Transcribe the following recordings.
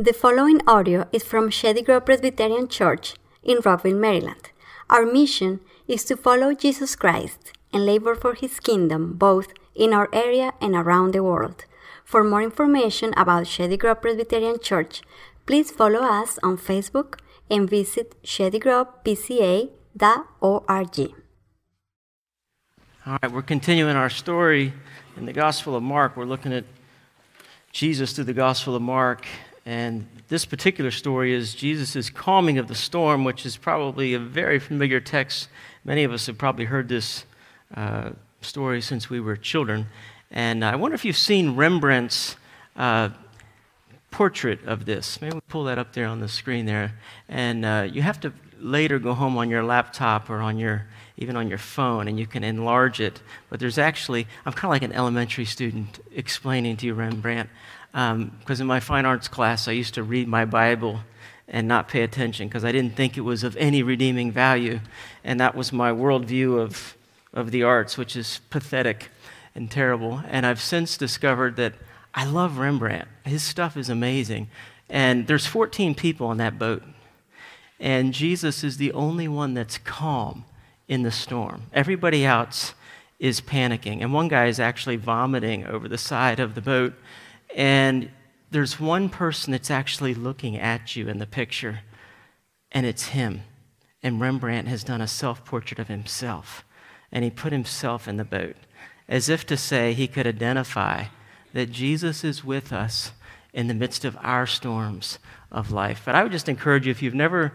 The following audio is from Shady Grove Presbyterian Church in Rockville, Maryland. Our mission is to follow Jesus Christ and labor for his kingdom both in our area and around the world. For more information about Shady Grove Presbyterian Church, please follow us on Facebook and visit shadygrovepca.org. All right, we're continuing our story in the Gospel of Mark. We're looking at Jesus through the Gospel of Mark. And this particular story is Jesus' calming of the storm, which is probably a very familiar text. Many of us have probably heard this uh, story since we were children. And I wonder if you've seen Rembrandt's uh, portrait of this. Maybe we pull that up there on the screen there. And uh, you have to later go home on your laptop or on your even on your phone and you can enlarge it. But there's actually, I'm kind of like an elementary student explaining to you Rembrandt because um, in my fine arts class, I used to read my Bible and not pay attention because I didn't think it was of any redeeming value. And that was my worldview of, of the arts, which is pathetic and terrible. And I've since discovered that I love Rembrandt. His stuff is amazing. And there's 14 people on that boat. And Jesus is the only one that's calm in the storm. Everybody else is panicking. And one guy is actually vomiting over the side of the boat and there's one person that's actually looking at you in the picture, and it's him. And Rembrandt has done a self portrait of himself, and he put himself in the boat, as if to say he could identify that Jesus is with us in the midst of our storms of life. But I would just encourage you, if you've never,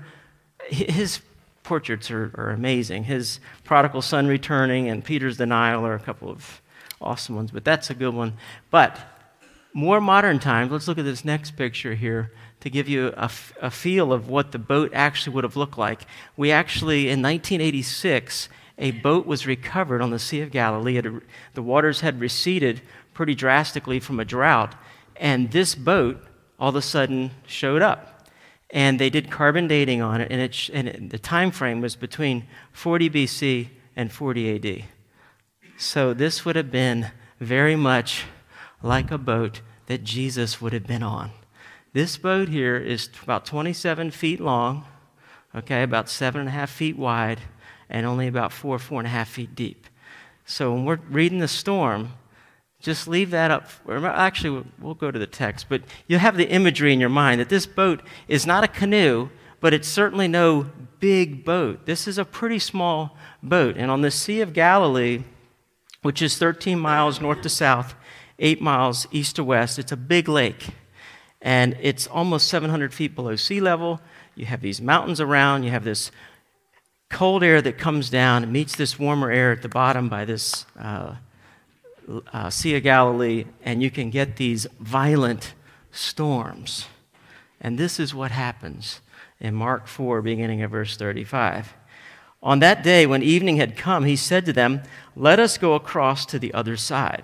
his portraits are, are amazing. His prodigal son returning and Peter's denial are a couple of awesome ones, but that's a good one. But more modern times, let's look at this next picture here to give you a, a feel of what the boat actually would have looked like. We actually, in 1986, a boat was recovered on the Sea of Galilee. It, the waters had receded pretty drastically from a drought, and this boat all of a sudden showed up. And they did carbon dating on it, and, it, and it, the time frame was between 40 BC and 40 AD. So this would have been very much like a boat that Jesus would have been on. This boat here is about 27 feet long, okay, about seven and a half feet wide, and only about four, four and a half feet deep. So when we're reading the storm, just leave that up. Actually, we'll go to the text, but you'll have the imagery in your mind that this boat is not a canoe, but it's certainly no big boat. This is a pretty small boat. And on the Sea of Galilee, which is 13 miles north to south, eight miles east to west. It's a big lake, and it's almost 700 feet below sea level. You have these mountains around, you have this cold air that comes down and meets this warmer air at the bottom by this uh, uh, Sea of Galilee, and you can get these violent storms. And this is what happens in Mark 4, beginning at verse 35. On that day, when evening had come, he said to them, Let us go across to the other side.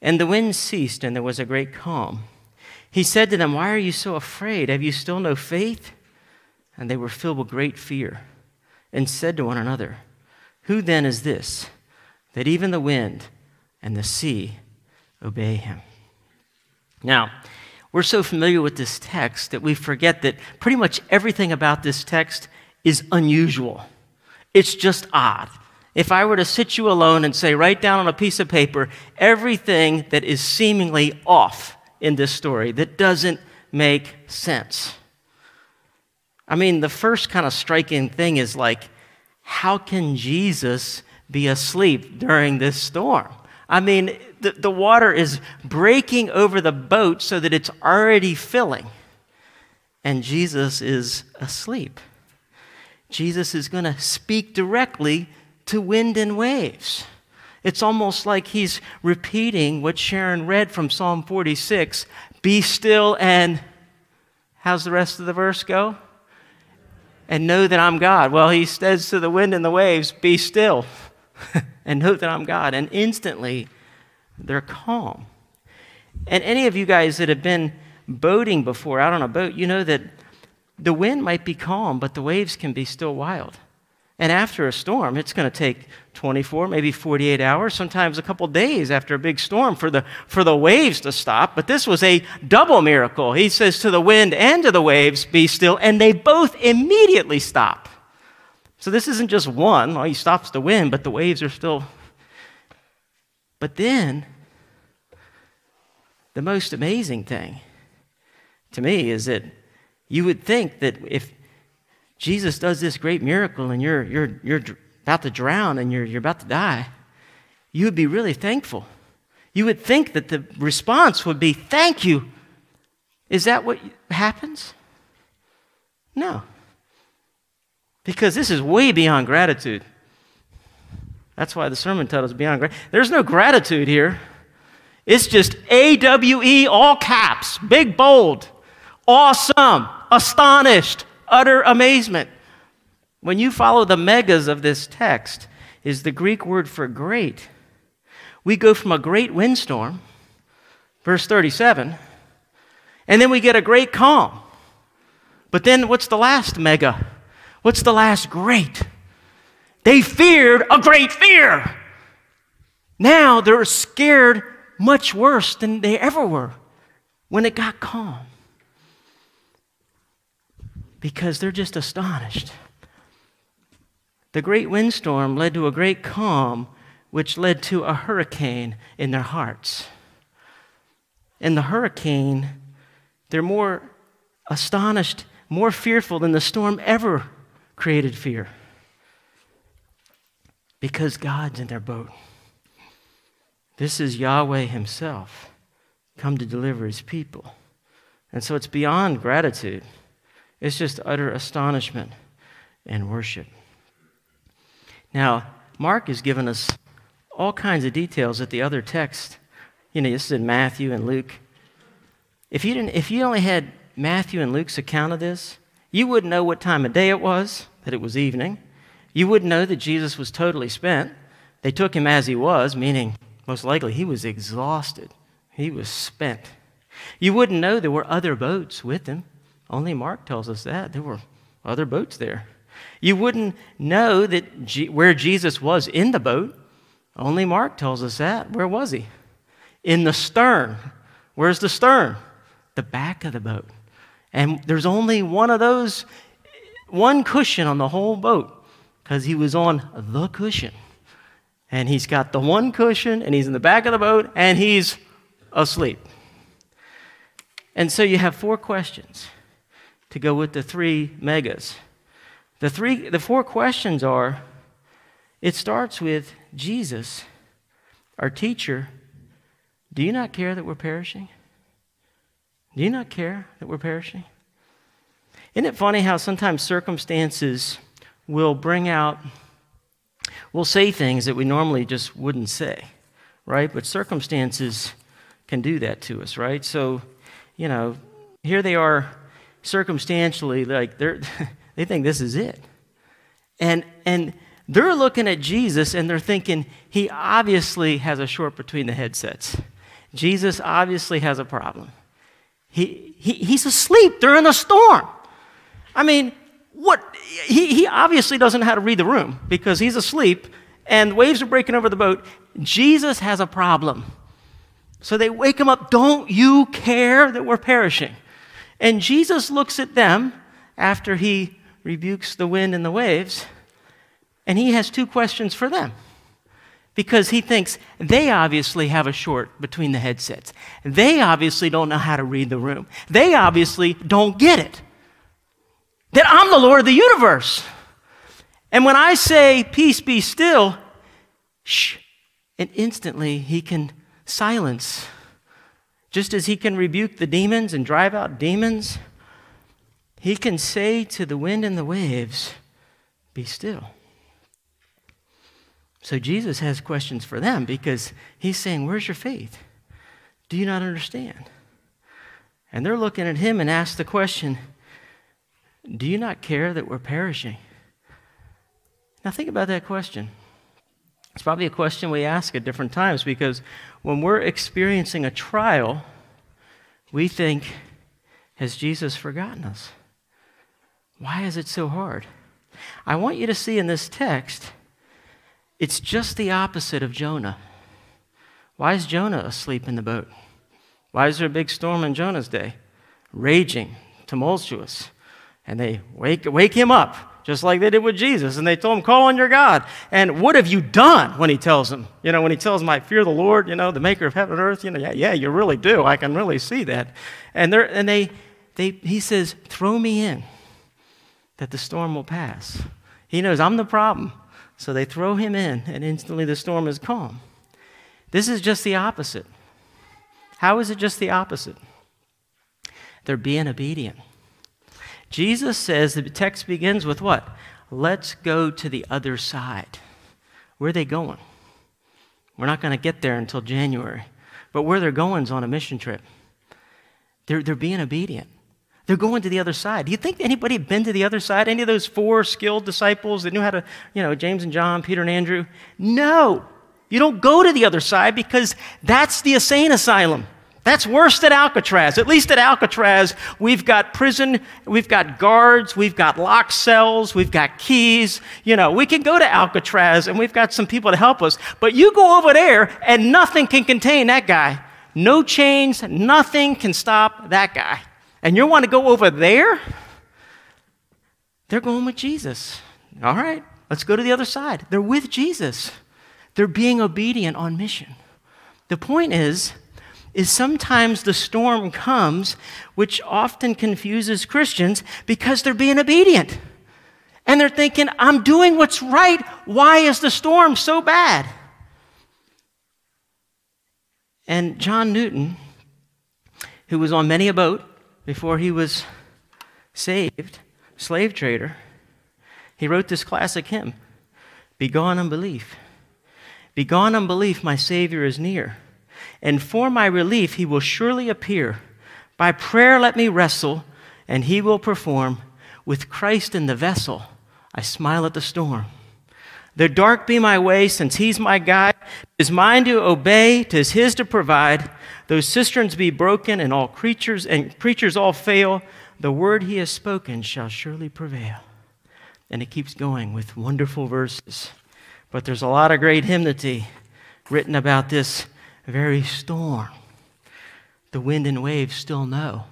And the wind ceased, and there was a great calm. He said to them, Why are you so afraid? Have you still no faith? And they were filled with great fear, and said to one another, Who then is this, that even the wind and the sea obey him? Now, we're so familiar with this text that we forget that pretty much everything about this text is unusual. It's just odd if I were to sit you alone and say, write down on a piece of paper everything that is seemingly off in this story that doesn't make sense. I mean, the first kind of striking thing is like, how can Jesus be asleep during this storm? I mean, the, the water is breaking over the boat so that it's already filling, and Jesus is asleep. Jesus is going to speak directly to wind and waves. It's almost like he's repeating what Sharon read from Psalm 46 Be still and How's the rest of the verse go? And know that I'm God. Well, he says to the wind and the waves, Be still and know that I'm God. And instantly, they're calm. And any of you guys that have been boating before out on a boat, you know that the wind might be calm, but the waves can be still wild. And after a storm, it's going to take 24, maybe 48 hours, sometimes a couple days after a big storm for the, for the waves to stop. But this was a double miracle. He says to the wind and to the waves, Be still, and they both immediately stop. So this isn't just one, well, he stops the wind, but the waves are still. But then, the most amazing thing to me is that you would think that if Jesus does this great miracle and you're, you're, you're about to drown and you're, you're about to die, you would be really thankful. You would think that the response would be, Thank you. Is that what happens? No. Because this is way beyond gratitude. That's why the sermon title is Beyond Gratitude. There's no gratitude here. It's just A W E, all caps, big, bold, awesome, astonished, utter amazement. When you follow the megas of this text, is the Greek word for great. We go from a great windstorm, verse 37, and then we get a great calm. But then what's the last mega? What's the last great? They feared a great fear. Now they're scared much worse than they ever were when it got calm because they're just astonished. The great windstorm led to a great calm, which led to a hurricane in their hearts. In the hurricane, they're more astonished, more fearful than the storm ever created fear. Because God's in their boat. This is Yahweh Himself come to deliver His people. And so it's beyond gratitude. It's just utter astonishment and worship. Now, Mark has given us all kinds of details that the other text, you know, this is in Matthew and Luke. If you, didn't, if you only had Matthew and Luke's account of this, you wouldn't know what time of day it was, that it was evening. You wouldn't know that Jesus was totally spent. They took him as he was, meaning most likely he was exhausted. He was spent. You wouldn't know there were other boats with him. Only Mark tells us that. There were other boats there. You wouldn't know that G- where Jesus was in the boat. Only Mark tells us that. Where was he? In the stern. Where's the stern? The back of the boat. And there's only one of those, one cushion on the whole boat because he was on the cushion. And he's got the one cushion and he's in the back of the boat and he's asleep. And so you have four questions to go with the three megas. The, three, the four questions are it starts with Jesus, our teacher. Do you not care that we're perishing? Do you not care that we're perishing? Isn't it funny how sometimes circumstances will bring out, we'll say things that we normally just wouldn't say, right? But circumstances can do that to us, right? So, you know, here they are circumstantially, like they're, they think this is it. And, and they're looking at Jesus and they're thinking, he obviously has a short between the headsets. Jesus obviously has a problem. He, he, he's asleep during a storm. I mean, what? He, he obviously doesn't know how to read the room because he's asleep and waves are breaking over the boat. Jesus has a problem. So they wake him up. Don't you care that we're perishing? And Jesus looks at them after he rebukes the wind and the waves, and he has two questions for them. Because he thinks they obviously have a short between the headsets. They obviously don't know how to read the room. They obviously don't get it. That I'm the Lord of the universe. And when I say, Peace be still, shh, and instantly he can silence just as he can rebuke the demons and drive out demons, he can say to the wind and the waves, Be still. So Jesus has questions for them because he's saying, Where's your faith? Do you not understand? And they're looking at him and ask the question Do you not care that we're perishing? Now, think about that question. It's probably a question we ask at different times because when we're experiencing a trial, we think, Has Jesus forgotten us? Why is it so hard? I want you to see in this text, it's just the opposite of Jonah. Why is Jonah asleep in the boat? Why is there a big storm in Jonah's day? Raging, tumultuous. And they wake, wake him up, just like they did with Jesus. And they told him, Call on your God. And what have you done when he tells them? You know, when he tells them, I fear the Lord, you know, the maker of heaven and earth, you know, yeah, yeah, you really do. I can really see that. And, they're, and they, they, he says, Throw me in that the storm will pass. He knows I'm the problem. So they throw him in, and instantly the storm is calm. This is just the opposite. How is it just the opposite? They're being obedient. Jesus says the text begins with what? Let's go to the other side. Where are they going? We're not going to get there until January. But where they're going is on a mission trip. They're, they're being obedient. They're going to the other side. Do you think anybody had been to the other side? Any of those four skilled disciples that knew how to, you know, James and John, Peter and Andrew? No. You don't go to the other side because that's the insane asylum. That's worse than Alcatraz. At least at Alcatraz, we've got prison, we've got guards, we've got locked cells, we've got keys. You know, we can go to Alcatraz and we've got some people to help us. But you go over there and nothing can contain that guy. No chains, nothing can stop that guy. And you want to go over there? They're going with Jesus. All right, let's go to the other side. They're with Jesus. They're being obedient on mission. The point is, is sometimes the storm comes, which often confuses Christians because they're being obedient. And they're thinking, I'm doing what's right. Why is the storm so bad? And John Newton, who was on many a boat before he was saved, slave trader, he wrote this classic hymn Begone unbelief. Begone unbelief, my Savior is near. And for my relief, he will surely appear. By prayer, let me wrestle, and he will perform. With Christ in the vessel, I smile at the storm. The dark be my way, since he's my guide. Tis mine to obey, tis his to provide. Though cisterns be broken and all creatures and creatures all fail, the word he has spoken shall surely prevail. And it keeps going with wonderful verses. But there's a lot of great hymnody written about this very storm. The wind and waves still know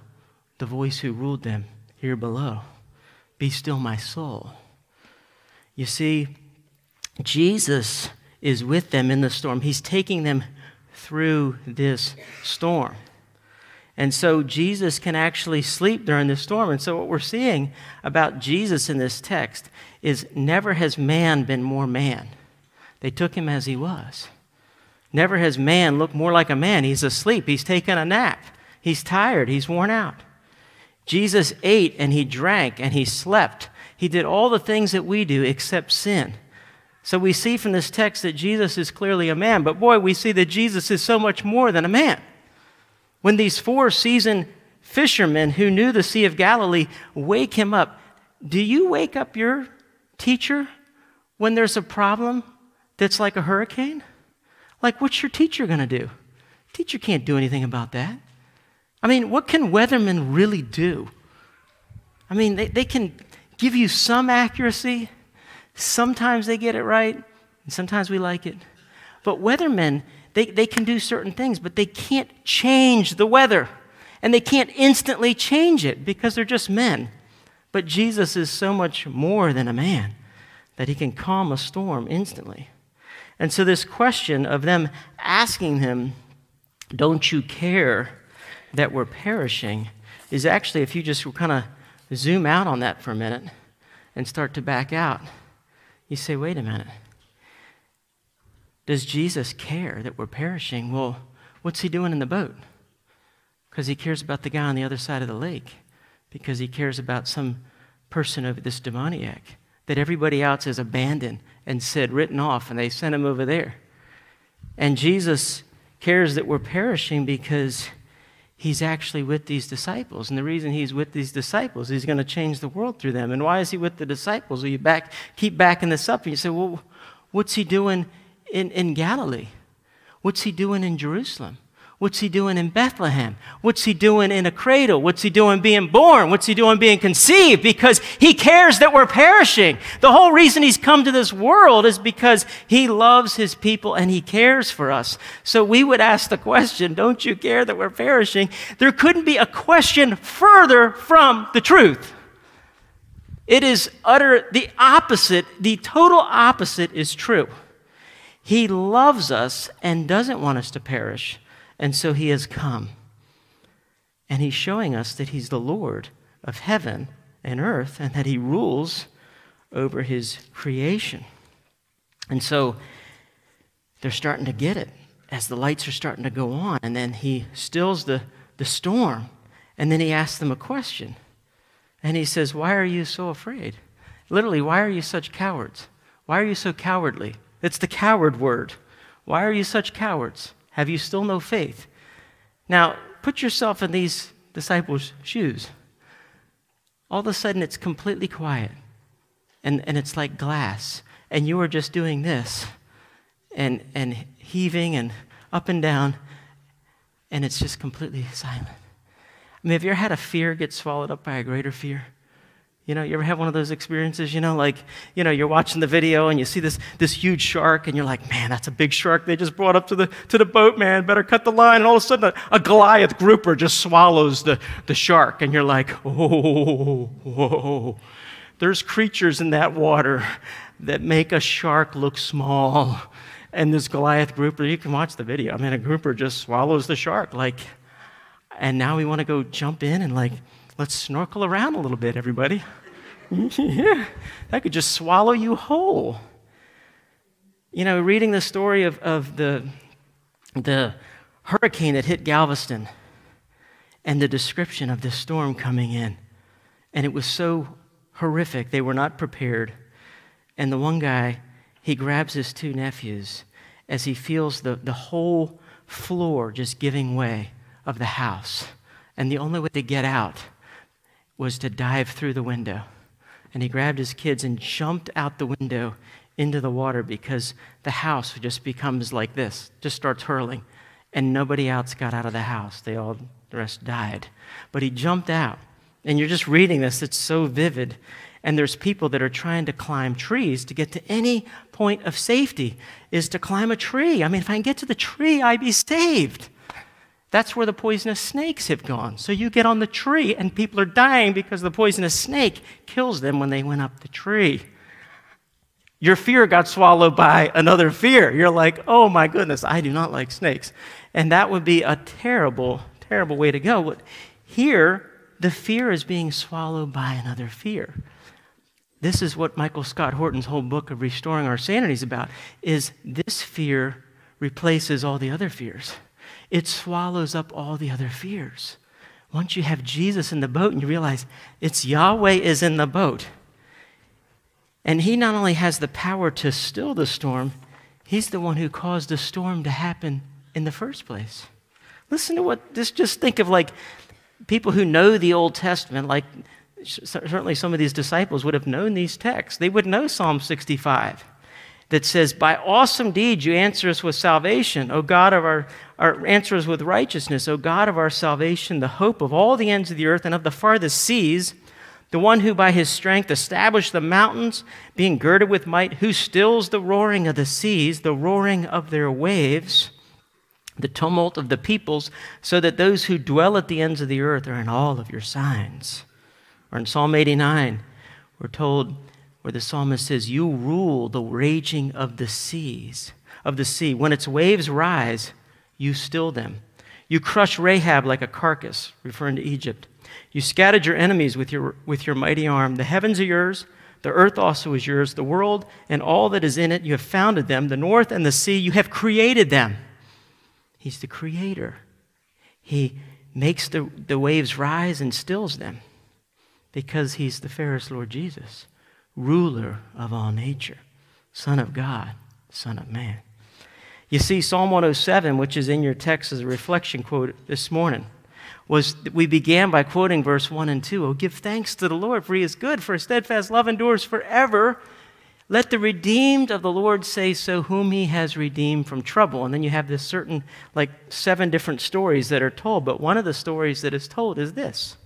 the voice who ruled them here below. Be still, my soul. You see, Jesus is with them in the storm. He's taking them through this storm. And so Jesus can actually sleep during the storm. And so, what we're seeing about Jesus in this text is never has man been more man. They took him as he was. Never has man looked more like a man. He's asleep, he's taken a nap, he's tired, he's worn out. Jesus ate and he drank and he slept. He did all the things that we do except sin. So we see from this text that Jesus is clearly a man, but boy, we see that Jesus is so much more than a man. When these four seasoned fishermen who knew the Sea of Galilee wake him up, do you wake up your teacher when there's a problem that's like a hurricane? Like, what's your teacher going to do? Teacher can't do anything about that. I mean, what can weathermen really do? I mean, they, they can give you some accuracy. Sometimes they get it right, and sometimes we like it. But weathermen, they, they can do certain things, but they can't change the weather. And they can't instantly change it because they're just men. But Jesus is so much more than a man that he can calm a storm instantly. And so, this question of them asking him, Don't you care that we're perishing? is actually, if you just kind of zoom out on that for a minute and start to back out, you say, Wait a minute. Does Jesus care that we're perishing? Well, what's he doing in the boat? Because he cares about the guy on the other side of the lake, because he cares about some person of this demoniac that everybody else has abandoned and said, written off, and they sent him over there. And Jesus cares that we're perishing because he's actually with these disciples. And the reason he's with these disciples, he's going to change the world through them. And why is he with the disciples? Well, you back, keep backing this up and you say, well, what's he doing in, in Galilee? What's he doing in Jerusalem? What's he doing in Bethlehem? What's he doing in a cradle? What's he doing being born? What's he doing being conceived? Because he cares that we're perishing. The whole reason he's come to this world is because he loves his people and he cares for us. So we would ask the question, don't you care that we're perishing? There couldn't be a question further from the truth. It is utter, the opposite, the total opposite is true. He loves us and doesn't want us to perish. And so he has come. And he's showing us that he's the Lord of heaven and earth and that he rules over his creation. And so they're starting to get it as the lights are starting to go on. And then he stills the, the storm. And then he asks them a question. And he says, Why are you so afraid? Literally, why are you such cowards? Why are you so cowardly? It's the coward word. Why are you such cowards? Have you still no faith? Now, put yourself in these disciples' shoes. All of a sudden, it's completely quiet, and, and it's like glass, and you are just doing this and, and heaving and up and down, and it's just completely silent. I mean, have you ever had a fear get swallowed up by a greater fear? You know, you ever have one of those experiences, you know, like, you know, you're watching the video and you see this, this huge shark and you're like, man, that's a big shark they just brought up to the, to the boat, man, better cut the line. And all of a sudden a, a Goliath grouper just swallows the, the shark and you're like, oh, whoa. There's creatures in that water that make a shark look small. And this Goliath grouper, you can watch the video. I mean, a grouper just swallows the shark. Like, and now we want to go jump in and like, Let's snorkel around a little bit, everybody. yeah, that could just swallow you whole. You know, reading the story of, of the, the hurricane that hit Galveston and the description of this storm coming in, and it was so horrific, they were not prepared. And the one guy, he grabs his two nephews as he feels the, the whole floor just giving way of the house. And the only way to get out was to dive through the window. And he grabbed his kids and jumped out the window into the water because the house just becomes like this, just starts hurling. And nobody else got out of the house. They all, the rest died. But he jumped out. And you're just reading this, it's so vivid. And there's people that are trying to climb trees to get to any point of safety, is to climb a tree. I mean, if I can get to the tree, I'd be saved. That's where the poisonous snakes have gone. So you get on the tree, and people are dying because the poisonous snake kills them when they went up the tree. Your fear got swallowed by another fear. You're like, oh my goodness, I do not like snakes. And that would be a terrible, terrible way to go. But here, the fear is being swallowed by another fear. This is what Michael Scott Horton's whole book of Restoring Our Sanity is about, is this fear replaces all the other fears it swallows up all the other fears. Once you have Jesus in the boat and you realize it's Yahweh is in the boat, and he not only has the power to still the storm, he's the one who caused the storm to happen in the first place. Listen to what this just think of like people who know the Old Testament, like certainly some of these disciples would have known these texts. They would know Psalm 65 that says, By awesome deeds you answer us with salvation, O God of our, our answer us with righteousness, O God of our salvation, the hope of all the ends of the earth and of the farthest seas, the one who by his strength established the mountains, being girded with might, who stills the roaring of the seas, the roaring of their waves, the tumult of the peoples, so that those who dwell at the ends of the earth are in all of your signs. Or in Psalm 89, we're told, where the psalmist says, You rule the raging of the seas, of the sea. When its waves rise, you still them. You crush Rahab like a carcass, referring to Egypt. You scattered your enemies with your, with your mighty arm. The heavens are yours, the earth also is yours, the world and all that is in it. You have founded them, the north and the sea, you have created them. He's the creator. He makes the, the waves rise and stills them because he's the fairest Lord Jesus ruler of all nature, Son of God, Son of Man. You see, Psalm 107, which is in your text as a reflection quote this morning, was we began by quoting verse 1 and 2. Oh, give thanks to the Lord, for he is good, for his steadfast love endures forever. Let the redeemed of the Lord say so, whom he has redeemed from trouble. And then you have this certain, like seven different stories that are told. But one of the stories that is told is this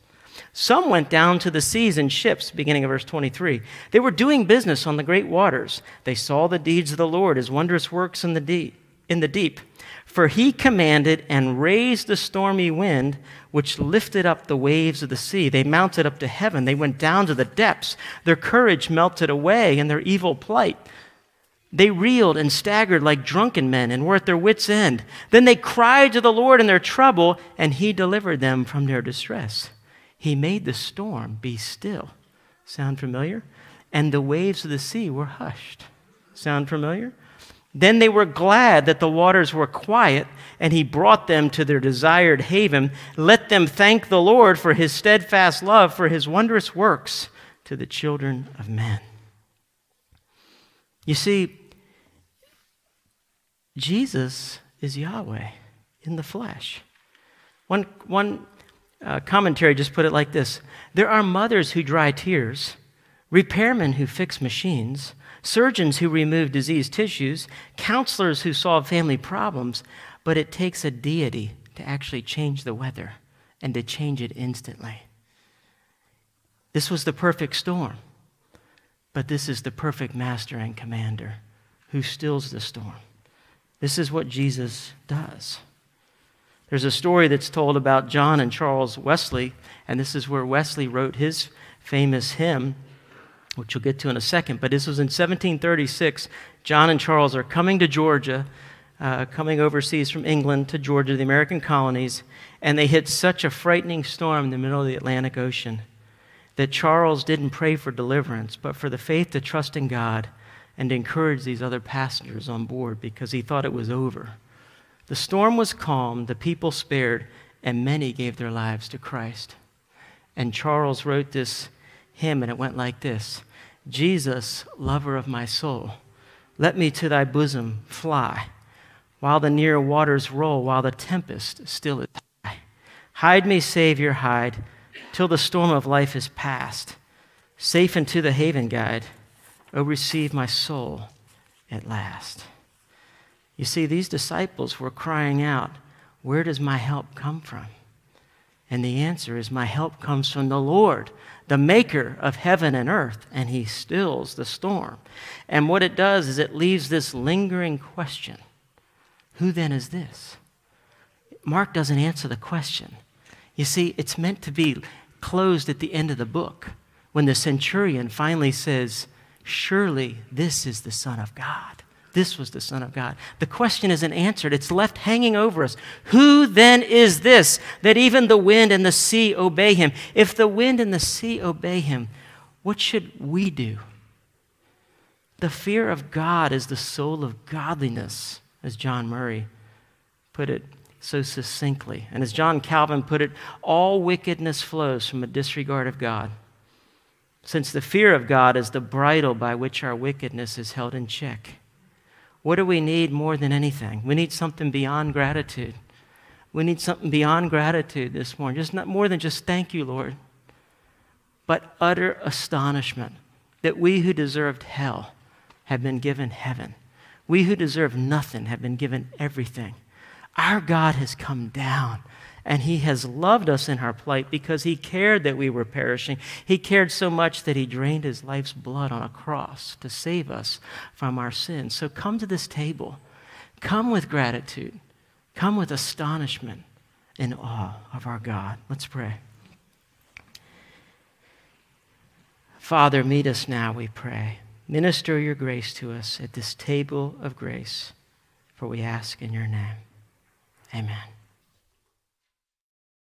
Some went down to the seas in ships, beginning of verse 23. They were doing business on the great waters. They saw the deeds of the Lord, his wondrous works in the deep. In the deep. For he commanded and raised the stormy wind, which lifted up the waves of the sea. They mounted up to heaven. They went down to the depths. Their courage melted away in their evil plight. They reeled and staggered like drunken men and were at their wits' end. Then they cried to the Lord in their trouble, and he delivered them from their distress. He made the storm be still. Sound familiar? And the waves of the sea were hushed. Sound familiar? Then they were glad that the waters were quiet, and he brought them to their desired haven. Let them thank the Lord for his steadfast love, for his wondrous works to the children of men. You see, Jesus is Yahweh in the flesh. One, one uh, commentary just put it like this There are mothers who dry tears, repairmen who fix machines surgeons who remove diseased tissues, counselors who solve family problems, but it takes a deity to actually change the weather and to change it instantly. This was the perfect storm, but this is the perfect master and commander who stills the storm. This is what Jesus does. There's a story that's told about John and Charles Wesley, and this is where Wesley wrote his famous hymn which we'll get to in a second. But this was in 1736. John and Charles are coming to Georgia, uh, coming overseas from England to Georgia, the American colonies, and they hit such a frightening storm in the middle of the Atlantic Ocean that Charles didn't pray for deliverance, but for the faith to trust in God and encourage these other passengers on board because he thought it was over. The storm was calm, the people spared, and many gave their lives to Christ. And Charles wrote this hymn, and it went like this Jesus, lover of my soul, let me to thy bosom fly, while the near waters roll, while the tempest still is high. Hide me, Savior, hide, till the storm of life is past. Safe into the haven guide, oh, receive my soul at last. You see, these disciples were crying out, Where does my help come from? And the answer is, My help comes from the Lord the maker of heaven and earth, and he stills the storm. And what it does is it leaves this lingering question Who then is this? Mark doesn't answer the question. You see, it's meant to be closed at the end of the book when the centurion finally says, Surely this is the Son of God. This was the Son of God. The question isn't answered, it's left hanging over us. Who then is this that even the wind and the sea obey him? If the wind and the sea obey him, what should we do? The fear of God is the soul of godliness, as John Murray put it so succinctly. And as John Calvin put it, all wickedness flows from a disregard of God. Since the fear of God is the bridle by which our wickedness is held in check. What do we need more than anything? We need something beyond gratitude. We need something beyond gratitude this morning. Just not more than just thank you, Lord, but utter astonishment that we who deserved hell have been given heaven. We who deserve nothing have been given everything. Our God has come down and he has loved us in our plight because he cared that we were perishing. He cared so much that he drained his life's blood on a cross to save us from our sins. So come to this table. Come with gratitude. Come with astonishment and awe of our God. Let's pray. Father, meet us now, we pray. Minister your grace to us at this table of grace, for we ask in your name. Amen.